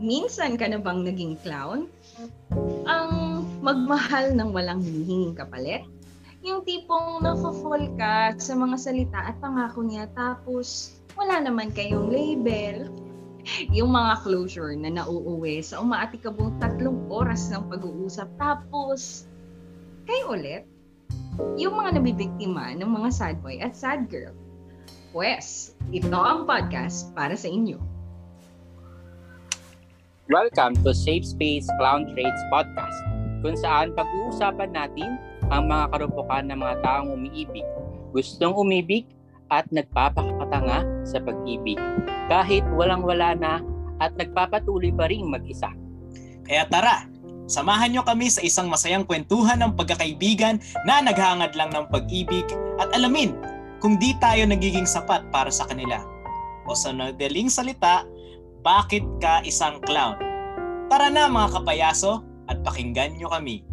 Minsan ka na bang naging clown? Ang magmahal ng walang hinihinging kapalit? Yung tipong nafo-fall ka sa mga salita at pangako niya tapos wala naman kayong label. Yung mga closure na nauuwi sa umaatikabong tatlong oras ng pag-uusap tapos kayo ulit. Yung mga nabibiktima ng mga sad boy at sad girl. Pwes, ito ang podcast para sa inyo. Welcome to Safe Space Clown Trades Podcast, kung saan pag-uusapan natin ang mga karupukan ng mga taong umiibig, gustong umibig at nagpapakatanga sa pag-ibig, kahit walang-wala na at nagpapatuloy pa rin mag-isa. Kaya tara, samahan nyo kami sa isang masayang kwentuhan ng pagkakaibigan na naghangad lang ng pag-ibig at alamin kung di tayo nagiging sapat para sa kanila. O sa nadaling salita, bakit ka isang clown? Tara na mga kapayaso at pakinggan nyo kami.